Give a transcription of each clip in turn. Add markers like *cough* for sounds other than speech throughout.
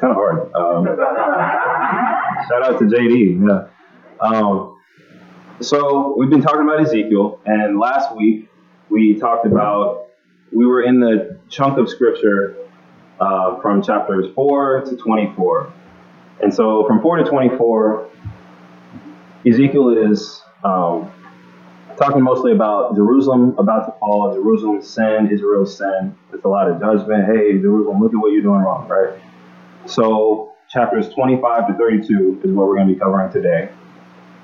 kind of hard. Um, shout out to JD. Yeah. Um, so we've been talking about Ezekiel, and last week we talked about we were in the chunk of scripture uh, from chapters four to twenty-four, and so from four to twenty-four, Ezekiel is um, talking mostly about Jerusalem about to fall, Jerusalem's sin, Israel's sin. It's a lot of judgment. Hey, Jerusalem, look at what you're doing wrong, right? So chapters 25 to 32 is what we're going to be covering today.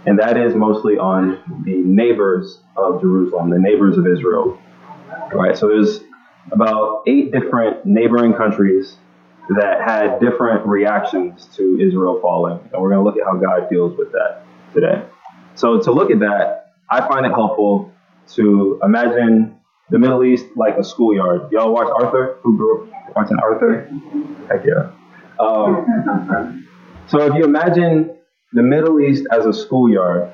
And that is mostly on the neighbors of Jerusalem, the neighbors of Israel. Right? So there's about eight different neighboring countries that had different reactions to Israel falling. And we're going to look at how God deals with that today. So to look at that, I find it helpful to imagine the Middle East like a schoolyard. Y'all watch Arthur? Who grew up watching Arthur? Heck yeah. Um, so if you imagine the Middle East as a schoolyard,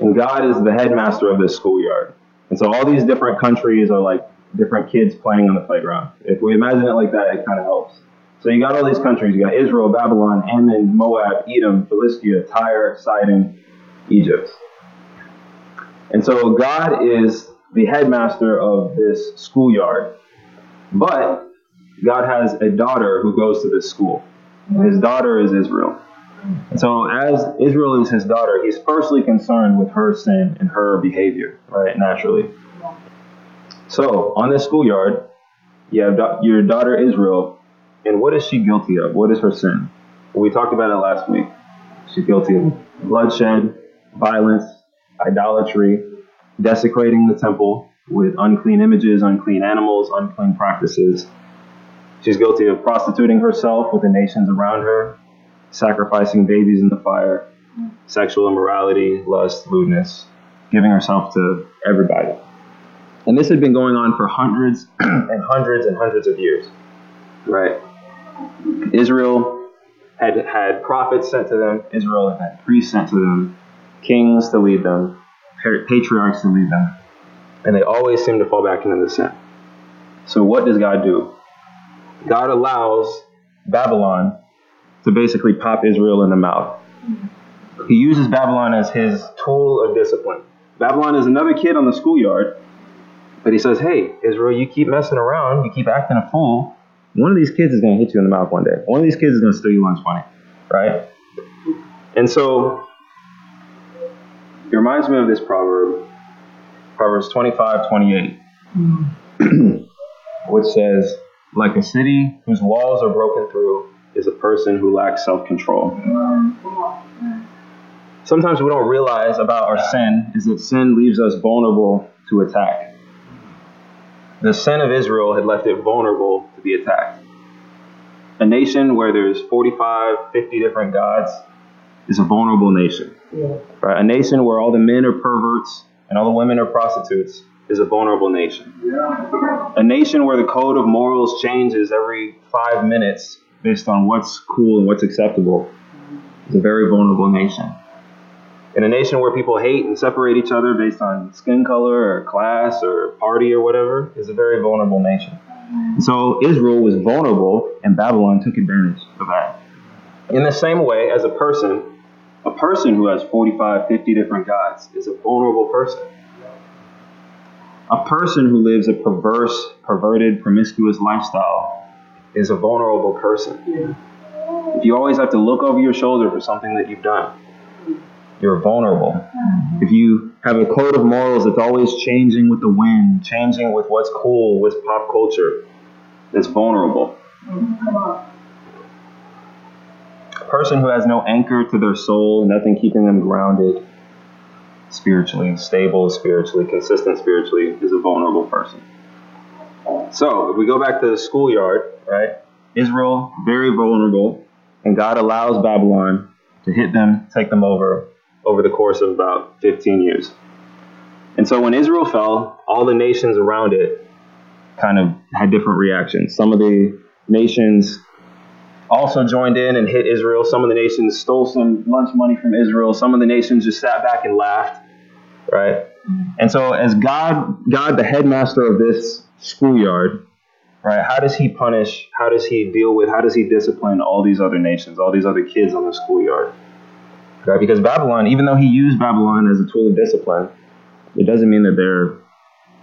and God is the headmaster of this schoolyard, and so all these different countries are like different kids playing on the playground. If we imagine it like that, it kind of helps. So you got all these countries. You got Israel, Babylon, Ammon, Moab, Edom, Philistia, Tyre, Sidon, Egypt. And so God is the headmaster of this schoolyard. But God has a daughter who goes to this school. His daughter is Israel. So, as Israel is his daughter, he's firstly concerned with her sin and her behavior, right? Naturally. So, on this schoolyard, you have your daughter Israel, and what is she guilty of? What is her sin? We talked about it last week. She's guilty of bloodshed, violence, idolatry, desecrating the temple with unclean images, unclean animals, unclean practices, She's guilty of prostituting herself with the nations around her, sacrificing babies in the fire, sexual immorality, lust, lewdness, giving herself to everybody. And this had been going on for hundreds *clears throat* and hundreds and hundreds of years. Right? Israel had had prophets sent to them, Israel had had priests sent to them, kings to lead them, patriarchs to lead them, and they always seemed to fall back into the sin. So, what does God do? God allows Babylon to basically pop Israel in the mouth. He uses Babylon as his tool of discipline. Babylon is another kid on the schoolyard, but he says, Hey, Israel, you keep messing around, you keep acting a fool. One of these kids is going to hit you in the mouth one day. One of these kids is going to steal you lunch money, right? And so it reminds me of this proverb, Proverbs 25 28, *clears throat* which says, like a city whose walls are broken through is a person who lacks self control. Sometimes we don't realize about our sin is that sin leaves us vulnerable to attack. The sin of Israel had left it vulnerable to be attacked. A nation where there's 45, 50 different gods is a vulnerable nation. Yeah. Right? A nation where all the men are perverts and all the women are prostitutes is a vulnerable nation. A nation where the code of morals changes every five minutes based on what's cool and what's acceptable is a very vulnerable nation. In a nation where people hate and separate each other based on skin color or class or party or whatever is a very vulnerable nation. So Israel was vulnerable and Babylon took advantage of that. In the same way as a person, a person who has 45, 50 different gods is a vulnerable person. A person who lives a perverse, perverted, promiscuous lifestyle is a vulnerable person. Yeah. If you always have to look over your shoulder for something that you've done, you're vulnerable. Mm-hmm. If you have a code of morals that's always changing with the wind, changing with what's cool, with pop culture, it's vulnerable. Mm-hmm. A person who has no anchor to their soul, nothing keeping them grounded, spiritually, stable spiritually, consistent spiritually, is a vulnerable person. So, if we go back to the schoolyard, right? Israel, very vulnerable, and God allows Babylon to hit them, take them over, over the course of about 15 years. And so when Israel fell, all the nations around it kind of had different reactions. Some of the nations also joined in and hit Israel. Some of the nations stole some lunch money from Israel. Some of the nations just sat back and laughed, right? And so, as God, God, the headmaster of this schoolyard, right? How does he punish? How does he deal with? How does he discipline all these other nations, all these other kids on the schoolyard? Right? Because Babylon, even though he used Babylon as a tool of discipline, it doesn't mean that they're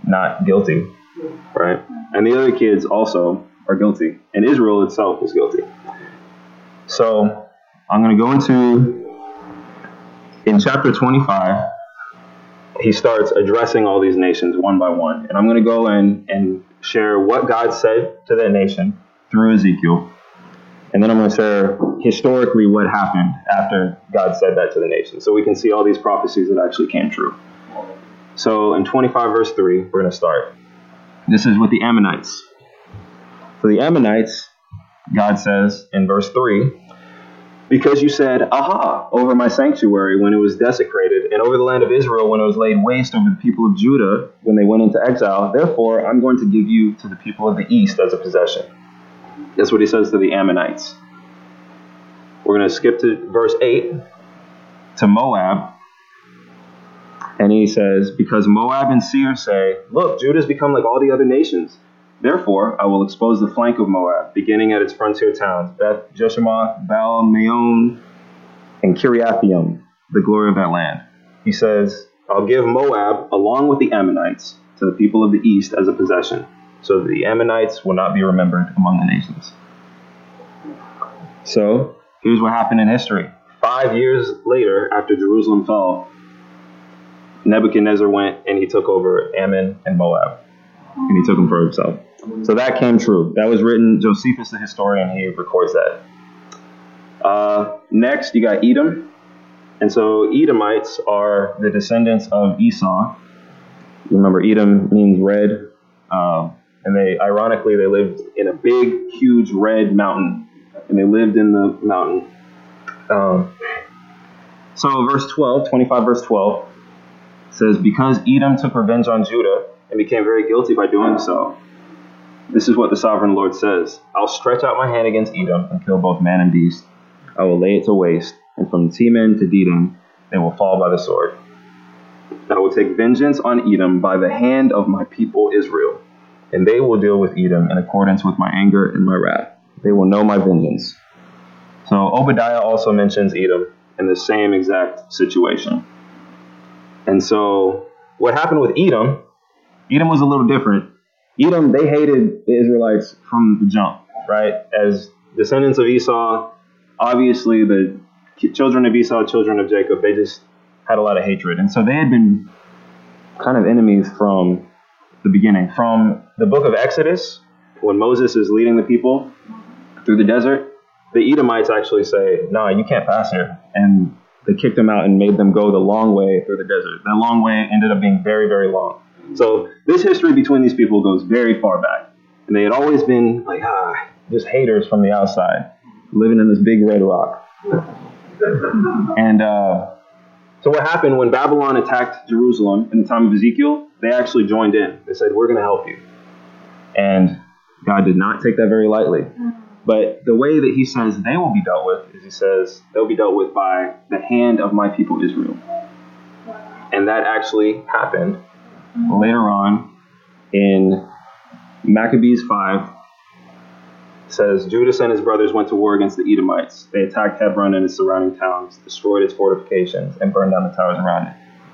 not guilty, right? And the other kids also are guilty, and Israel itself is guilty. So I'm going to go into in chapter 25. He starts addressing all these nations one by one, and I'm going to go in and share what God said to that nation through Ezekiel, and then I'm going to share historically what happened after God said that to the nation, so we can see all these prophecies that actually came true. So in 25 verse 3, we're going to start. This is with the Ammonites. For the Ammonites, God says in verse 3, because you said, Aha, over my sanctuary when it was desecrated, and over the land of Israel when it was laid waste over the people of Judah when they went into exile. Therefore, I'm going to give you to the people of the east as a possession. That's what he says to the Ammonites. We're going to skip to verse 8 to Moab. And he says, Because Moab and Seir say, Look, Judah has become like all the other nations. Therefore, I will expose the flank of Moab, beginning at its frontier towns, Beth Jeshimoth, Baal Meon, and Kiriathaim, the glory of that land. He says, I'll give Moab, along with the Ammonites, to the people of the east as a possession, so that the Ammonites will not be remembered among the nations. So, here's what happened in history. Five years later, after Jerusalem fell, Nebuchadnezzar went and he took over Ammon and Moab, and he took them for himself. So that came true. That was written. Josephus, the historian, he records that. Uh, next, you got Edom, and so Edomites are the descendants of Esau. Remember, Edom means red, uh, and they, ironically, they lived in a big, huge red mountain, and they lived in the mountain. Um, so, verse 12, 25, verse 12 says, Because Edom took revenge on Judah and became very guilty by doing so, this is what the sovereign Lord says I'll stretch out my hand against Edom and kill both man and beast. I will lay it to waste, and from Teman to Dedan they will fall by the sword. I will take vengeance on Edom by the hand of my people Israel, and they will deal with Edom in accordance with my anger and my wrath. They will know my vengeance. So Obadiah also mentions Edom in the same exact situation. And so what happened with Edom, Edom was a little different. Edom, they hated the Israelites from the jump, right? As descendants of Esau, obviously the children of Esau, children of Jacob, they just had a lot of hatred. And so they had been kind of enemies from the beginning. From the book of Exodus, when Moses is leading the people through the desert, the Edomites actually say, "No, nah, you can't pass here," and they kicked them out and made them go the long way through the desert. That long way ended up being very, very long. So this history between these people goes very far back, and they had always been like ah, just haters from the outside, living in this big red rock. And uh, so what happened when Babylon attacked Jerusalem in the time of Ezekiel? They actually joined in. They said, "We're going to help you," and God did not take that very lightly. But the way that he says they will be dealt with is he says they'll be dealt with by the hand of my people Israel. And that actually happened later on in Maccabees 5 says Judas and his brothers went to war against the Edomites. They attacked Hebron and its surrounding towns, destroyed its fortifications, and burned down the towers around it.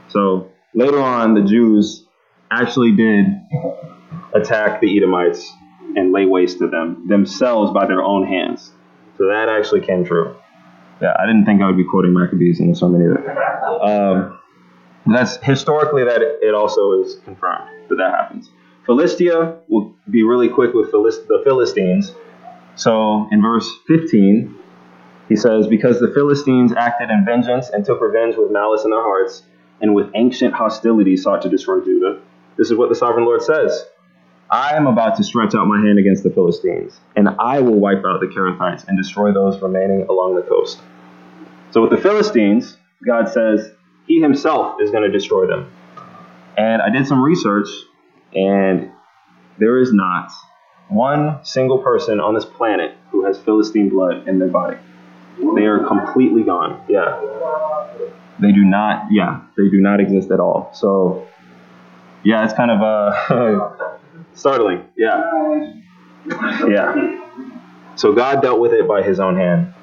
So later on, the Jews actually did attack the Edomites and lay waste to them themselves by their own hands. So that actually came true. Yeah, I didn't think I would be quoting Maccabees in the sermon either. Um, that's historically that it also is confirmed that that happens. Philistia will be really quick with Philist- the Philistines. So in verse 15, he says, Because the Philistines acted in vengeance and took revenge with malice in their hearts, and with ancient hostility sought to destroy Judah. This is what the sovereign Lord says I am about to stretch out my hand against the Philistines, and I will wipe out the Cherethites and destroy those remaining along the coast. So with the Philistines, God says he himself is going to destroy them. And I did some research, and there is not one single person on this planet who has Philistine blood in their body. They are completely gone. Yeah. They do not, yeah, they do not exist at all. So, yeah, it's kind of uh, *laughs* startling. Yeah. Yeah. So God dealt with it by his own hand.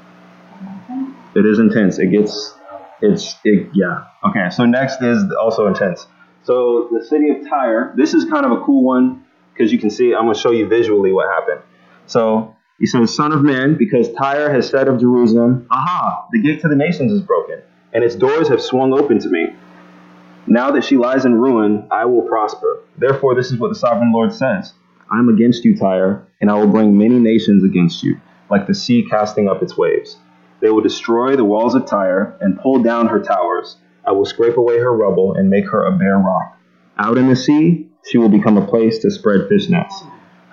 It is intense. It gets, it's, it, yeah. Okay, so next is also intense. So the city of Tyre, this is kind of a cool one because you can see, I'm going to show you visually what happened. So he says, Son of man, because Tyre has said of Jerusalem, Aha, the gate to the nations is broken, and its doors have swung open to me. Now that she lies in ruin, I will prosper. Therefore, this is what the sovereign Lord says I am against you, Tyre, and I will bring many nations against you, like the sea casting up its waves. They will destroy the walls of Tyre and pull down her towers. I will scrape away her rubble and make her a bare rock. Out in the sea, she will become a place to spread fish nets.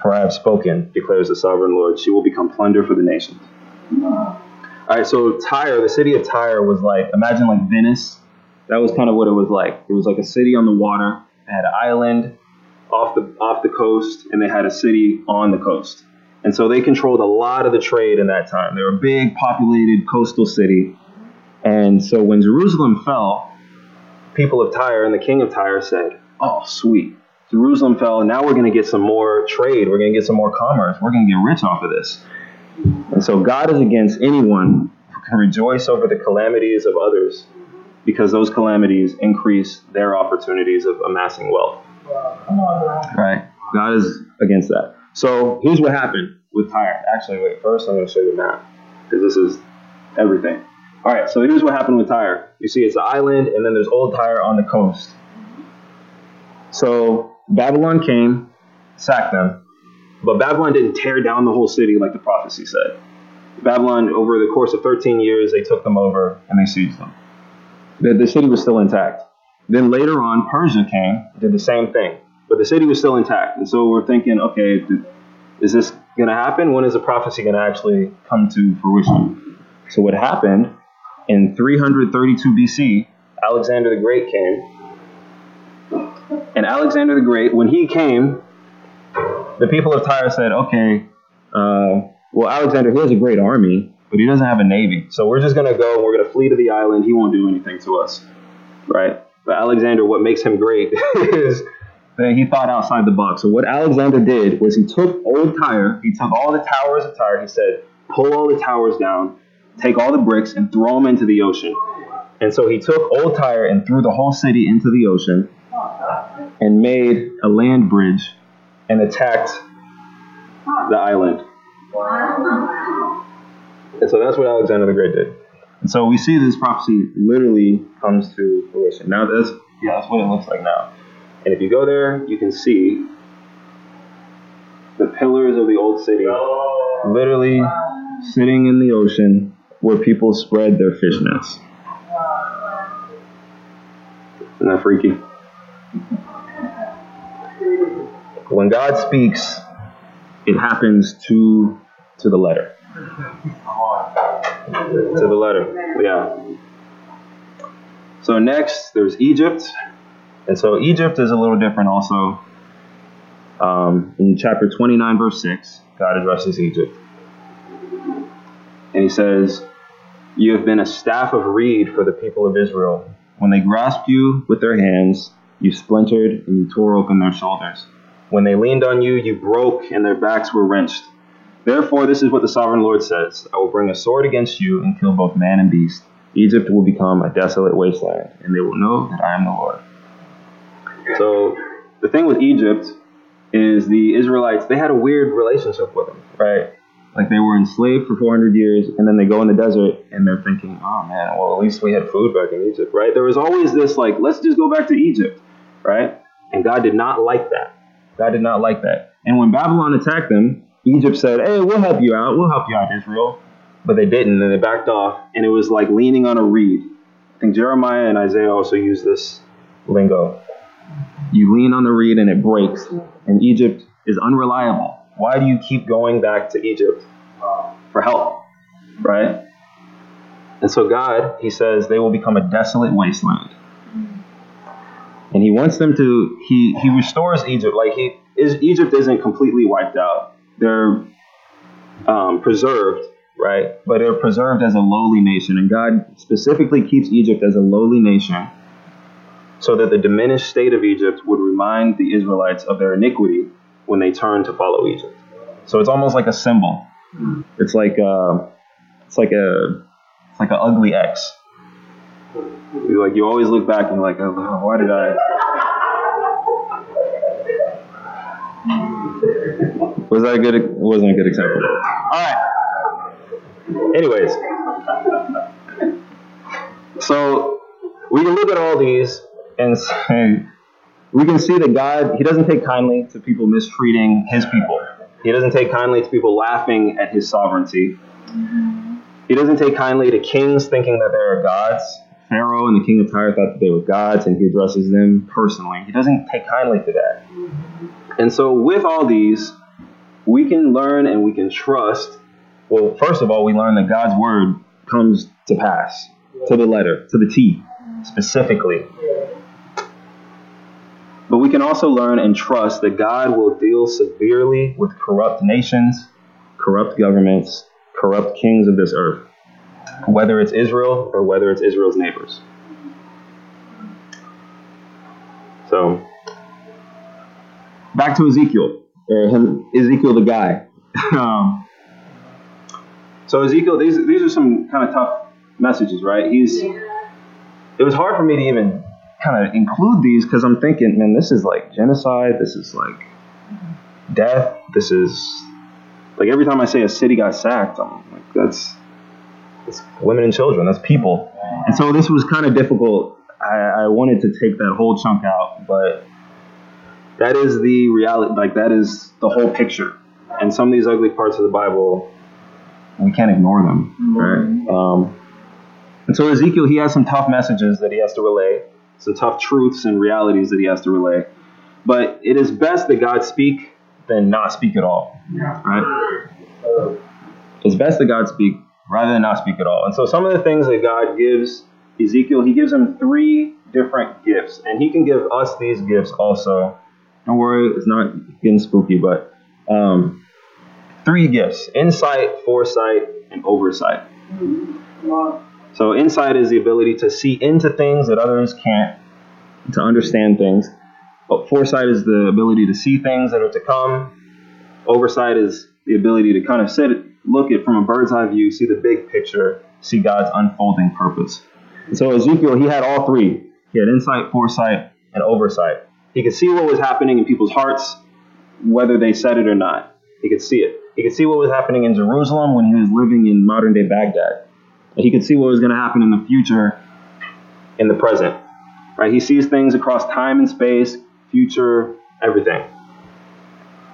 For I have spoken, declares the sovereign Lord. She will become plunder for the nations. All right, so Tyre, the city of Tyre was like, imagine like Venice. That was kind of what it was like. It was like a city on the water. It had an island off the off the coast, and they had a city on the coast. And so they controlled a lot of the trade in that time. They were a big, populated coastal city. And so when Jerusalem fell, people of Tyre and the king of Tyre said, Oh, sweet. Jerusalem fell, and now we're going to get some more trade. We're going to get some more commerce. We're going to get rich off of this. And so God is against anyone who can rejoice over the calamities of others because those calamities increase their opportunities of amassing wealth. Right? God is against that. So here's what happened with Tyre. Actually, wait, first I'm going to show you a map because this is everything. All right, so here's what happened with Tyre. You see, it's an island, and then there's old Tyre on the coast. So Babylon came, sacked them, but Babylon didn't tear down the whole city like the prophecy said. Babylon, over the course of 13 years, they took them over and they sieged them. The, the city was still intact. Then later on, Persia came, did the same thing. But the city was still intact. And so we're thinking, okay, is this going to happen? When is the prophecy going to actually come to fruition? So what happened in 332 BC, Alexander the Great came. And Alexander the Great, when he came, the people of Tyre said, okay, uh, well, Alexander, he has a great army, but he doesn't have a navy. So we're just going to go and we're going to flee to the island. He won't do anything to us. Right? But Alexander, what makes him great *laughs* is that he thought outside the box. So what Alexander did was he took old Tyre, he took all the towers of Tyre, he said, pull all the towers down, take all the bricks and throw them into the ocean. And so he took old Tyre and threw the whole city into the ocean and made a land bridge and attacked the island. And so that's what Alexander the Great did. And so we see this prophecy literally comes to fruition. Now that's yeah, that's what it looks like now. And if you go there, you can see the pillars of the old city literally sitting in the ocean where people spread their fish nets. Isn't that freaky? When God speaks, it happens to to the letter. to the letter. Yeah. So next, there's Egypt. And so Egypt is a little different also. Um, in chapter 29, verse 6, God addresses Egypt. And he says, You have been a staff of reed for the people of Israel. When they grasped you with their hands, you splintered and you tore open their shoulders. When they leaned on you, you broke and their backs were wrenched. Therefore, this is what the sovereign Lord says I will bring a sword against you and kill both man and beast. Egypt will become a desolate wasteland, and they will know that I am the Lord. So, the thing with Egypt is the Israelites, they had a weird relationship with them, right? Like they were enslaved for 400 years, and then they go in the desert, and they're thinking, oh man, well, at least we had food back in Egypt, right? There was always this, like, let's just go back to Egypt, right? And God did not like that. God did not like that. And when Babylon attacked them, Egypt said, hey, we'll help you out. We'll help you out, Israel. But they didn't, and they backed off, and it was like leaning on a reed. I think Jeremiah and Isaiah also use this lingo. You lean on the reed and it breaks, and Egypt is unreliable. Why do you keep going back to Egypt for help? Right? And so God, he says, they will become a desolate wasteland. And he wants them to, he, he restores Egypt. Like he is Egypt isn't completely wiped out. They're um, preserved, right? But they're preserved as a lowly nation. And God specifically keeps Egypt as a lowly nation so that the diminished state of Egypt would remind the Israelites of their iniquity when they turned to follow Egypt. So it's almost like a symbol. It's like uh, it's like a it's like an ugly X. Like you always look back and like, oh, why did I? Was that a good? Wasn't a good example. All right. Anyways, so we can look at all these and we can see that God He doesn't take kindly to people mistreating His people. He doesn't take kindly to people laughing at His sovereignty. He doesn't take kindly to kings thinking that they are gods. Pharaoh and the king of Tyre thought that they were gods, and he addresses them personally. He doesn't take kindly to that. And so, with all these, we can learn and we can trust. Well, first of all, we learn that God's word comes to pass to the letter, to the T, specifically. We can also learn and trust that God will deal severely with corrupt nations, corrupt governments, corrupt kings of this earth, whether it's Israel or whether it's Israel's neighbors. So, back to Ezekiel, or Ezekiel the guy. *laughs* um, so Ezekiel, these these are some kind of tough messages, right? He's. It was hard for me to even kind of include these because I'm thinking, man, this is like genocide. This is like death. This is like every time I say a city got sacked, I'm like, that's, that's women and children. That's people. And so this was kind of difficult. I, I wanted to take that whole chunk out, but that is the reality. Like that is the whole picture. And some of these ugly parts of the Bible, we can't ignore them, right? Um, and so Ezekiel, he has some tough messages that he has to relay, some tough truths and realities that he has to relay. But it is best that God speak than not speak at all, right? It's best that God speak rather than not speak at all. And so some of the things that God gives Ezekiel, he gives him three different gifts, and he can give us these gifts also. Don't worry, it's not getting spooky, but um, three gifts insight, foresight, and oversight. So, insight is the ability to see into things that others can't, to understand things. But foresight is the ability to see things that are to come. Oversight is the ability to kind of sit, look at from a bird's eye view, see the big picture, see God's unfolding purpose. So Ezekiel, he had all three. He had insight, foresight, and oversight. He could see what was happening in people's hearts, whether they said it or not. He could see it. He could see what was happening in Jerusalem when he was living in modern day Baghdad. He could see what was going to happen in the future, in the present. Right? He sees things across time and space, future, everything.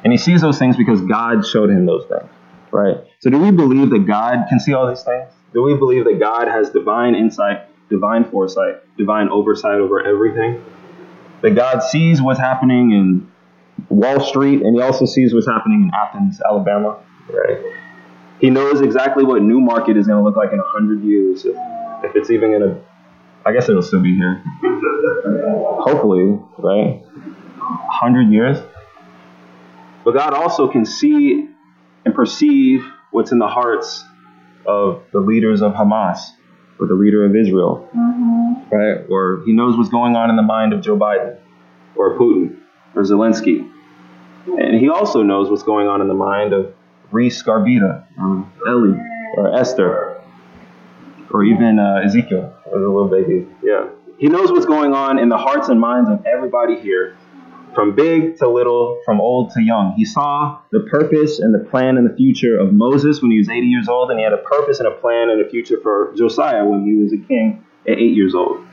And he sees those things because God showed him those things. Right? So do we believe that God can see all these things? Do we believe that God has divine insight, divine foresight, divine oversight over everything? That God sees what's happening in Wall Street and he also sees what's happening in Athens, Alabama. Right? He knows exactly what New Market is going to look like in a hundred years, if, if it's even going to. I guess it'll still be here. Hopefully, right? Hundred years. But God also can see and perceive what's in the hearts of the leaders of Hamas or the leader of Israel, mm-hmm. right? Or He knows what's going on in the mind of Joe Biden or Putin or Zelensky. And He also knows what's going on in the mind of Reese Garbita, or Ellie, or Esther, or even uh, Ezekiel, or the little baby. Yeah. He knows what's going on in the hearts and minds of everybody here, from big to little, from old to young. He saw the purpose and the plan and the future of Moses when he was 80 years old, and he had a purpose and a plan and a future for Josiah when he was a king at 8 years old.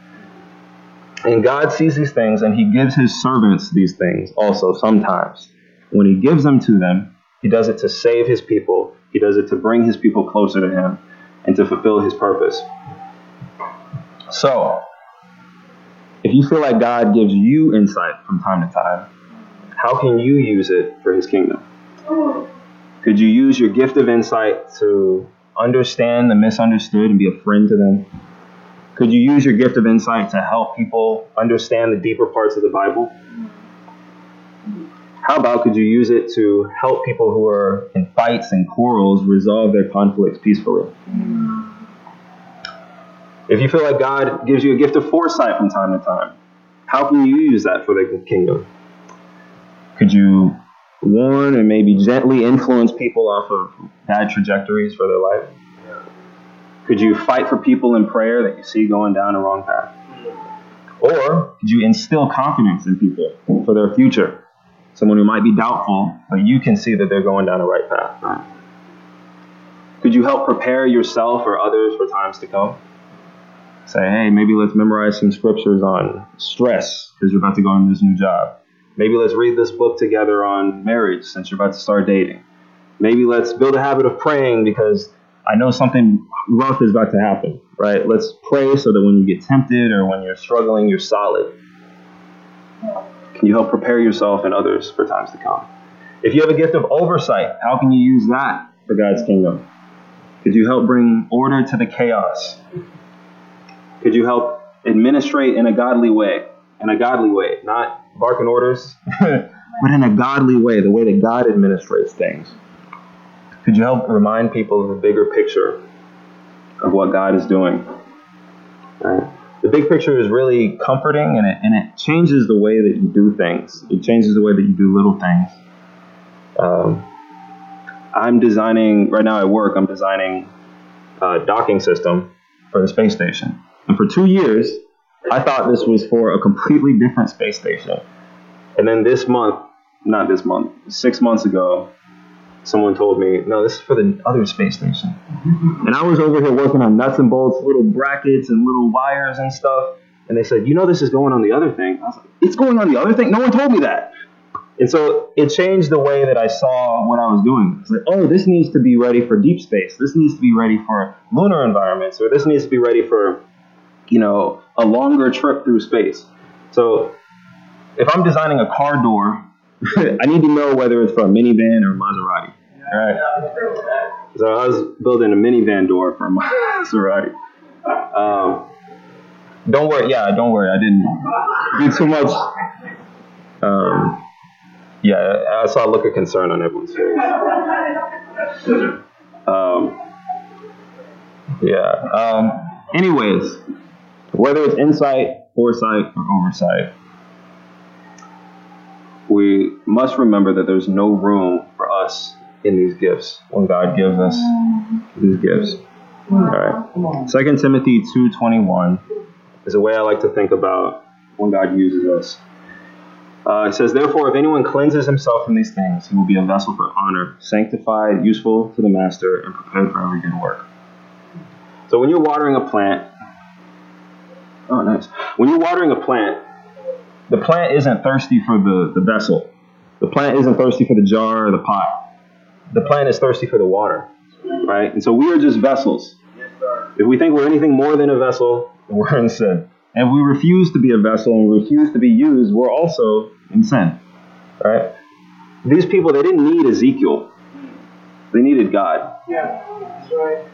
And God sees these things, and he gives his servants these things also sometimes. When he gives them to them, he does it to save his people. He does it to bring his people closer to him and to fulfill his purpose. So, if you feel like God gives you insight from time to time, how can you use it for his kingdom? Could you use your gift of insight to understand the misunderstood and be a friend to them? Could you use your gift of insight to help people understand the deeper parts of the Bible? How about could you use it to help people who are in fights and quarrels resolve their conflicts peacefully? If you feel like God gives you a gift of foresight from time to time, how can you use that for the kingdom? Could you warn and maybe gently influence people off of bad trajectories for their life? Could you fight for people in prayer that you see going down a wrong path? Or could you instill confidence in people for their future? Someone who might be doubtful, but you can see that they're going down the right path. Could you help prepare yourself or others for times to come? Say, hey, maybe let's memorize some scriptures on stress because you're about to go into this new job. Maybe let's read this book together on marriage since you're about to start dating. Maybe let's build a habit of praying because I know something rough is about to happen, right? Let's pray so that when you get tempted or when you're struggling, you're solid. Can you help prepare yourself and others for times to come? If you have a gift of oversight, how can you use that for God's kingdom? Could you help bring order to the chaos? Could you help administrate in a godly way? In a godly way, not barking orders, *laughs* but in a godly way, the way that God administrates things. Could you help remind people of the bigger picture of what God is doing? Right? The big picture is really comforting and it, and it changes the way that you do things. It changes the way that you do little things. Um, I'm designing, right now at work, I'm designing a docking system for the space station. And for two years, I thought this was for a completely different space station. And then this month, not this month, six months ago, someone told me, no, this is for the other space station. And I was over here working on nuts and bolts, little brackets and little wires and stuff. And they said, you know, this is going on the other thing. I was like, it's going on the other thing? No one told me that. And so it changed the way that I saw what I was doing. It's like, oh, this needs to be ready for deep space. This needs to be ready for lunar environments, or this needs to be ready for, you know, a longer trip through space. So if I'm designing a car door, *laughs* I need to know whether it's for a minivan or a Maserati. All right. So I was building a minivan door for a *laughs* Maserati. Um, don't worry. Yeah, don't worry. I didn't do too much. Um, yeah, I saw a look of concern on everyone's face. Um, yeah. Um, anyways, whether it's insight, foresight, or oversight, we must remember that there's no room for us in these gifts when God gives us these gifts. All right. Second Timothy 2:21 is a way I like to think about when God uses us. Uh, it says, Therefore, if anyone cleanses himself from these things, he will be a vessel for honor, sanctified, useful to the master, and prepared for every good work. So when you're watering a plant, oh, nice. When you're watering a plant, the plant isn't thirsty for the, the vessel. The plant isn't thirsty for the jar or the pot. The plant is thirsty for the water, right? And so we are just vessels. if we think we're anything more than a vessel, we're in sin. And if we refuse to be a vessel and refuse to be used, we're also in sin. Right? These people, they didn't need Ezekiel. They needed God. Yeah, that's right.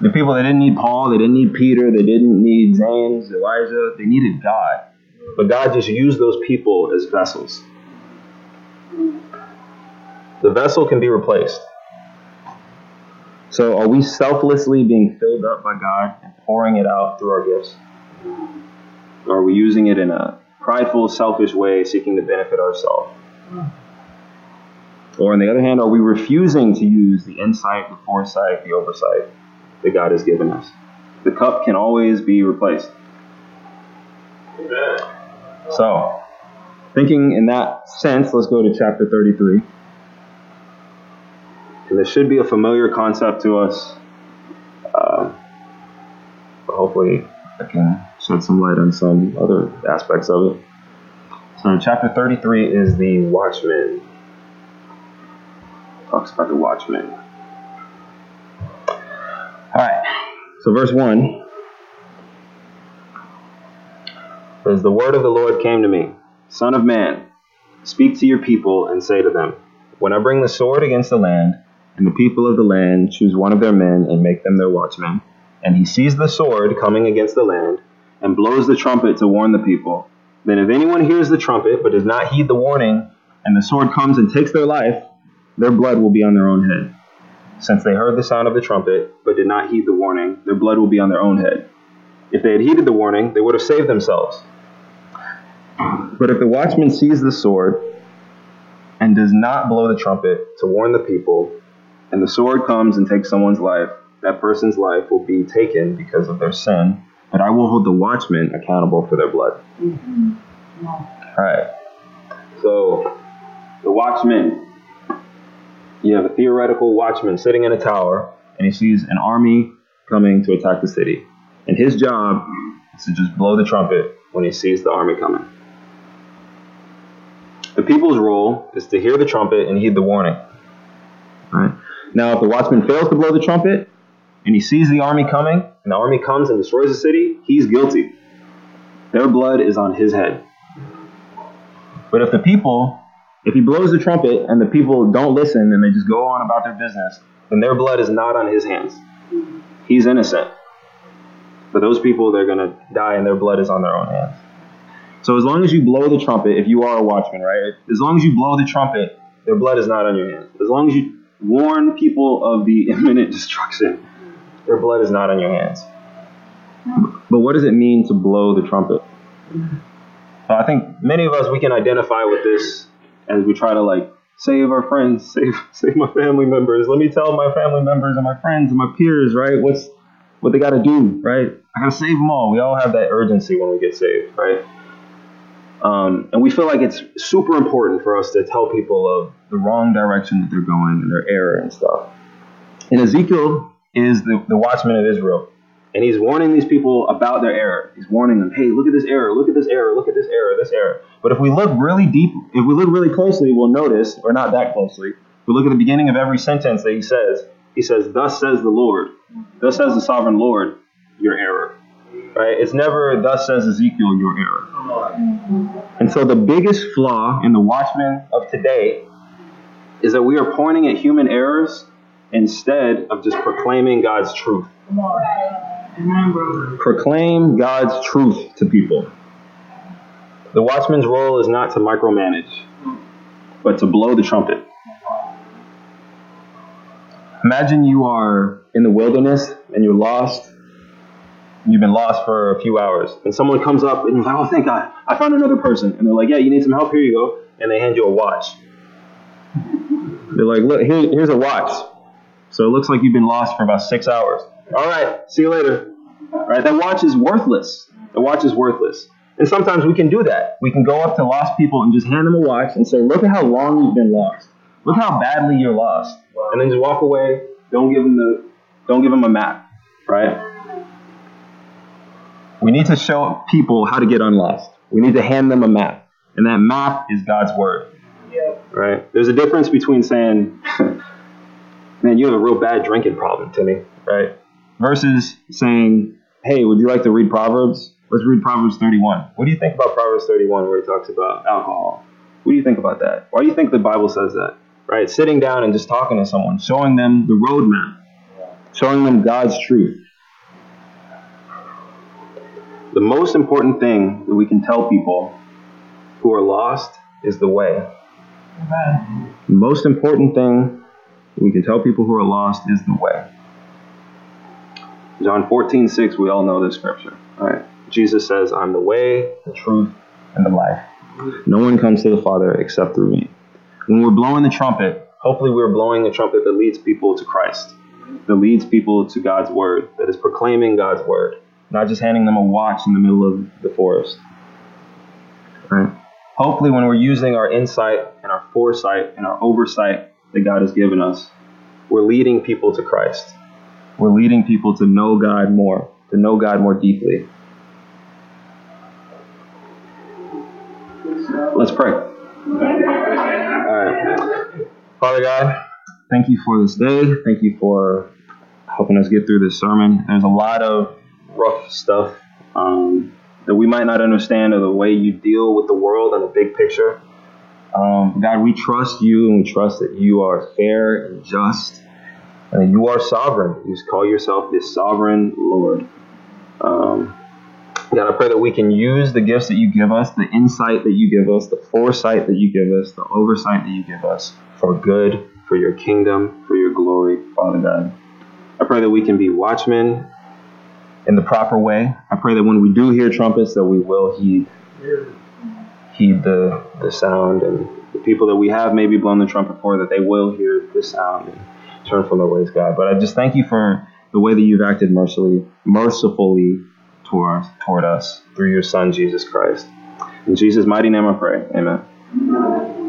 The people, they didn't need Paul, they didn't need Peter, they didn't need James, Elijah. They needed God. But God just used those people as vessels. The vessel can be replaced. So, are we selflessly being filled up by God and pouring it out through our gifts? Or are we using it in a prideful, selfish way, seeking to benefit ourselves? Or, on the other hand, are we refusing to use the insight, the foresight, the oversight that God has given us? The cup can always be replaced. So, thinking in that sense, let's go to chapter 33. This should be a familiar concept to us. Um, but hopefully, I can shed some light on some other aspects of it. So, chapter 33 is the watchman. Talks about the watchman. All right. So, verse 1 says, The word of the Lord came to me, Son of man, speak to your people and say to them, When I bring the sword against the land, and the people of the land choose one of their men and make them their watchmen, and he sees the sword coming against the land, and blows the trumpet to warn the people, then if anyone hears the trumpet but does not heed the warning, and the sword comes and takes their life, their blood will be on their own head. Since they heard the sound of the trumpet, but did not heed the warning, their blood will be on their own head. If they had heeded the warning, they would have saved themselves. But if the watchman sees the sword and does not blow the trumpet to warn the people, and the sword comes and takes someone's life, that person's life will be taken because of their sin, but I will hold the watchmen accountable for their blood. Mm-hmm. All right. So, the watchman. You have a theoretical watchman sitting in a tower, and he sees an army coming to attack the city. And his job is to just blow the trumpet when he sees the army coming. The people's role is to hear the trumpet and heed the warning. Right? Now, if the watchman fails to blow the trumpet and he sees the army coming, and the army comes and destroys the city, he's guilty. Their blood is on his head. But if the people, if he blows the trumpet and the people don't listen and they just go on about their business, then their blood is not on his hands. He's innocent. But those people, they're going to die and their blood is on their own hands. So as long as you blow the trumpet, if you are a watchman, right? As long as you blow the trumpet, their blood is not on your hands. As long as you warn people of the *laughs* imminent destruction, their blood is not on your hands. But what does it mean to blow the trumpet? So I think many of us we can identify with this as we try to like save our friends, *laughs* save save my family members. Let me tell my family members and my friends and my peers, right? What's what they got to do, right? I got to save them all. We all have that urgency when we get saved, right? Um, and we feel like it's super important for us to tell people of the wrong direction that they're going and their error and stuff. And Ezekiel is the, the watchman of Israel. And he's warning these people about their error. He's warning them, hey, look at this error, look at this error, look at this error, this error. But if we look really deep, if we look really closely, we'll notice, or not that closely, we look at the beginning of every sentence that he says, he says, Thus says the Lord, thus says the sovereign Lord, your error. Right? It's never, thus says Ezekiel, your error. And so the biggest flaw in the watchmen of today is that we are pointing at human errors instead of just proclaiming God's truth. Proclaim God's truth to people. The watchman's role is not to micromanage, but to blow the trumpet. Imagine you are in the wilderness and you're lost. You've been lost for a few hours, and someone comes up and you're like, "Oh, thank God, I found another person." And they're like, "Yeah, you need some help? Here you go." And they hand you a watch. They're like, "Look, here, here's a watch." So it looks like you've been lost for about six hours. All right, see you later. All right, that watch is worthless. The watch is worthless. And sometimes we can do that. We can go up to lost people and just hand them a watch and say, "Look at how long you've been lost." Look how badly you're lost. And then just walk away. Don't give them the don't give them a map, right? We need to show people how to get unlost. We need to hand them a map. And that map is God's word. Yeah. Right? There's a difference between saying, *laughs* man, you have a real bad drinking problem, Timmy, right? Versus saying, hey, would you like to read Proverbs? Let's read Proverbs 31. What do you think about Proverbs 31 where he talks about alcohol? What do you think about that? Why do you think the Bible says that? right? Sitting down and just talking to someone, showing them the roadmap, showing them God's truth. The most important thing that we can tell people who are lost is the way. Amen. The most important thing we can tell people who are lost is the way. John 14, 6, we all know this scripture. Right? Jesus says, I'm the way, the truth, and the life. No one comes to the Father except through me. When we're blowing the trumpet, hopefully we're blowing the trumpet that leads people to Christ, that leads people to God's word, that is proclaiming God's word, not just handing them a watch in the middle of the forest. Right? Hopefully, when we're using our insight and our foresight and our oversight that God has given us, we're leading people to Christ. We're leading people to know God more, to know God more deeply. Let's pray. All right. Father God, thank you for this day. Thank you for helping us get through this sermon. There's a lot of rough stuff um, that we might not understand or the way you deal with the world and the big picture. Um, God, we trust you and we trust that you are fair and just and you are sovereign. You just call yourself the sovereign Lord. Um, God, I pray that we can use the gifts that you give us, the insight that you give us, the foresight that you give us, the oversight that you give us for good, for your kingdom, for your glory, Father God. I pray that we can be watchmen in the proper way. I pray that when we do hear trumpets, that we will heed heed the, the sound and the people that we have maybe blown the trumpet for, that they will hear the sound and turn from their ways, God. But I just thank you for the way that you've acted mercifully, mercifully toward, toward us through your Son, Jesus Christ. In Jesus' mighty name I pray. Amen.